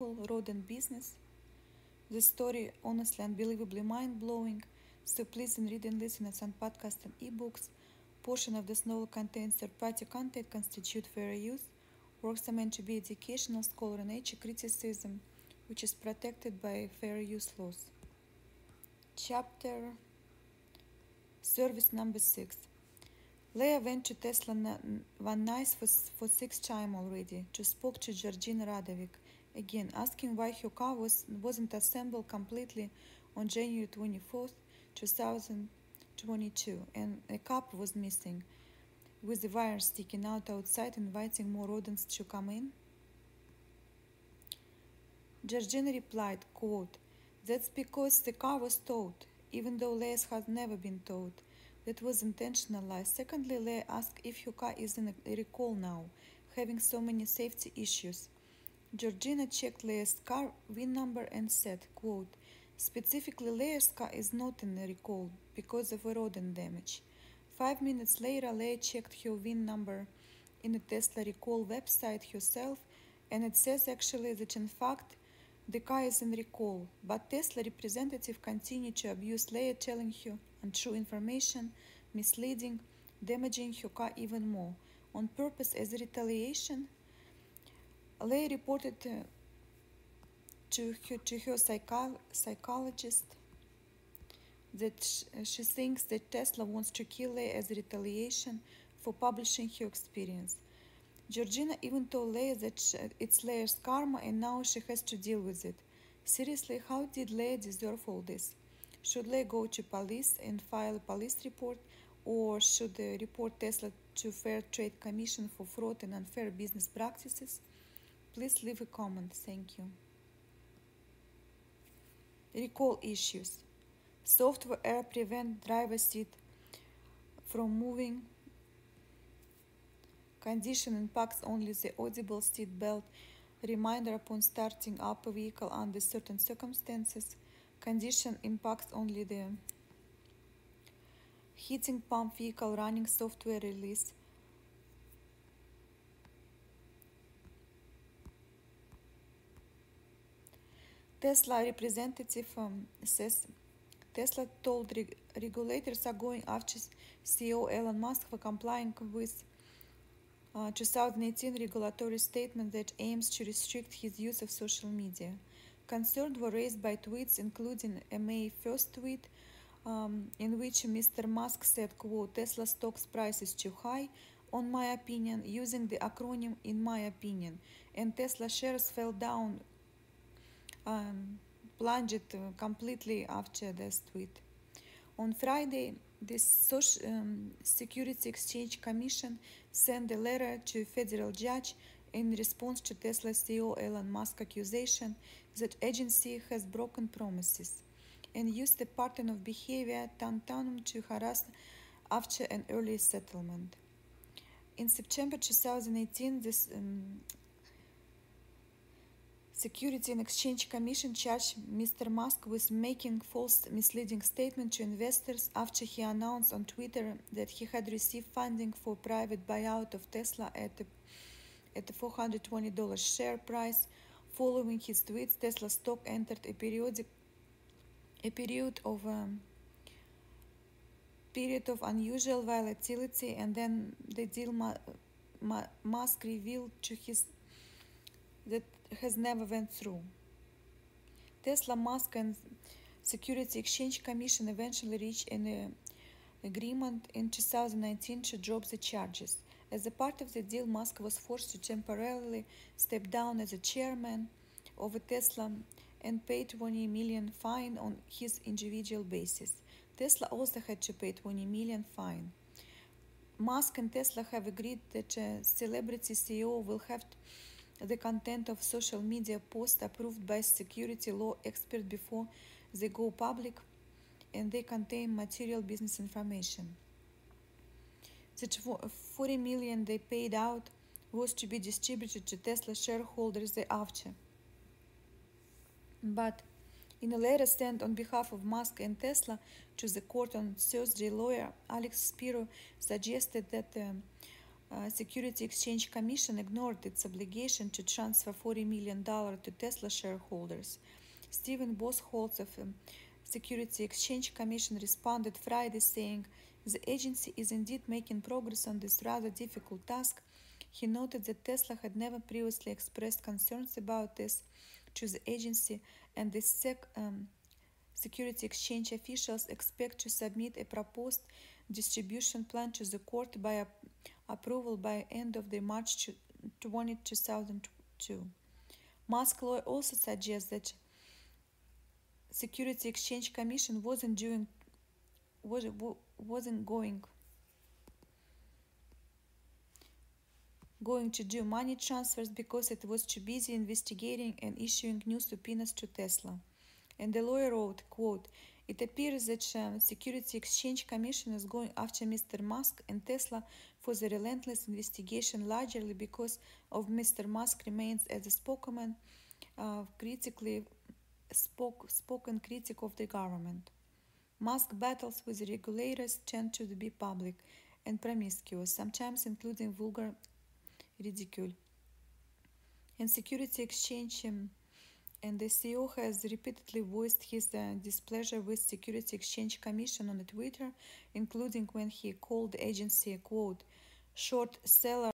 rodent business. The story honestly unbelievably mind-blowing. So please read and listen at some podcasts and ebooks. Portion of this novel contains third-party content constitute fair use. Works are meant to be educational, scholar and nature criticism, which is protected by fair use laws. Chapter Service number six. Leah went to Tesla one night for, for sixth time already to spoke to Georgina Radovic again, asking why her car was, wasn't assembled completely on January 24th, 2022, and a cup was missing, with the wire sticking out outside, inviting more rodents to come in. Georgina replied, quote, That's because the car was towed, even though Leah's had never been towed. That was intentional lie. Secondly, Leah asked if her car is in a recall now, having so many safety issues. Georgina checked Leah's car VIN number and said, quote, Specifically, Leah's car is not in recall because of a rodent damage. Five minutes later, Leah checked her VIN number in the Tesla recall website herself, and it says actually that in fact the car is in recall, but Tesla representative continued to abuse Leah, telling her untrue information, misleading, damaging her car even more, on purpose as retaliation. Leah reported to her, to her psycho- psychologist that sh- she thinks that Tesla wants to kill Leah as retaliation for publishing her experience. Georgina even told Leah that it's Leah's karma and now she has to deal with it. Seriously, how did Leah deserve all this? Should Leah go to police and file a police report, or should report Tesla to Fair Trade Commission for fraud and unfair business practices? Please leave a comment. Thank you. Recall issues. Software prevent driver seat from moving Condition impacts only the audible seat belt. Reminder upon starting up a vehicle under certain circumstances. Condition impacts only the heating pump vehicle running software release. Tesla representative um, says Tesla told reg- regulators are going after CEO Elon Musk for complying with uh, 2018 regulatory statement that aims to restrict his use of social media. Concerns were raised by tweets, including a May 1st tweet um, in which Mr. Musk said, quote, Tesla stock's price is too high, on my opinion, using the acronym in my opinion, and Tesla shares fell down, um, plunged completely after this tweet. On Friday, the Social, um, Security Exchange Commission sent a letter to a federal judge in response to Tesla CEO Elon Musk accusation that agency has broken promises and used a pattern of behavior tantamount to harass after an early settlement. In September 2018, this um, Security and Exchange Commission charged Mr. Musk with making false misleading statement to investors after he announced on Twitter that he had received funding for private buyout of Tesla at the at the $420 share price. Following his tweets, Tesla stock entered a periodic a period of um, period of unusual volatility, and then the deal Musk revealed to his that has never went through. Tesla, Musk, and Security Exchange Commission eventually reached an uh, agreement in 2019 to drop the charges. As a part of the deal, Musk was forced to temporarily step down as a chairman of Tesla and pay 20 million fine on his individual basis. Tesla also had to pay 20 million fine. Musk and Tesla have agreed that a celebrity CEO will have the content of social media posts approved by security law expert before they go public and they contain material business information. The 40 million they paid out was to be distributed to Tesla shareholders thereafter. But in a letter sent on behalf of Musk and Tesla to the court on Thursday, lawyer Alex Spiro suggested that the Security Exchange Commission ignored its obligation to transfer $40 million to Tesla shareholders. Steven Buchholz of um, Security Exchange Commission responded Friday saying the agency is indeed making progress on this rather difficult task. He noted that Tesla had never previously expressed concerns about this to the agency, and the SEC um, Security Exchange officials expect to submit a proposed distribution plan to the court by approval by end of the March 20, 2002. Musk lawyer also suggests that Security Exchange Commission wasn't doing was, wasn't going going to do money transfers because it was too busy investigating and issuing new subpoenas to Tesla. And the lawyer wrote, quote, it appears that um, Security Exchange Commission is going after Mr. Musk and Tesla for the relentless investigation largely because of Mr. Musk remains as a spokesman uh, critically spoke, spoken critic of the government. Musk battles with regulators tend to be public and promiscuous, sometimes including vulgar ridicule. And Security Exchange um, and the CEO has repeatedly voiced his uh, displeasure with Security Exchange Commission on Twitter, including when he called the agency quote short seller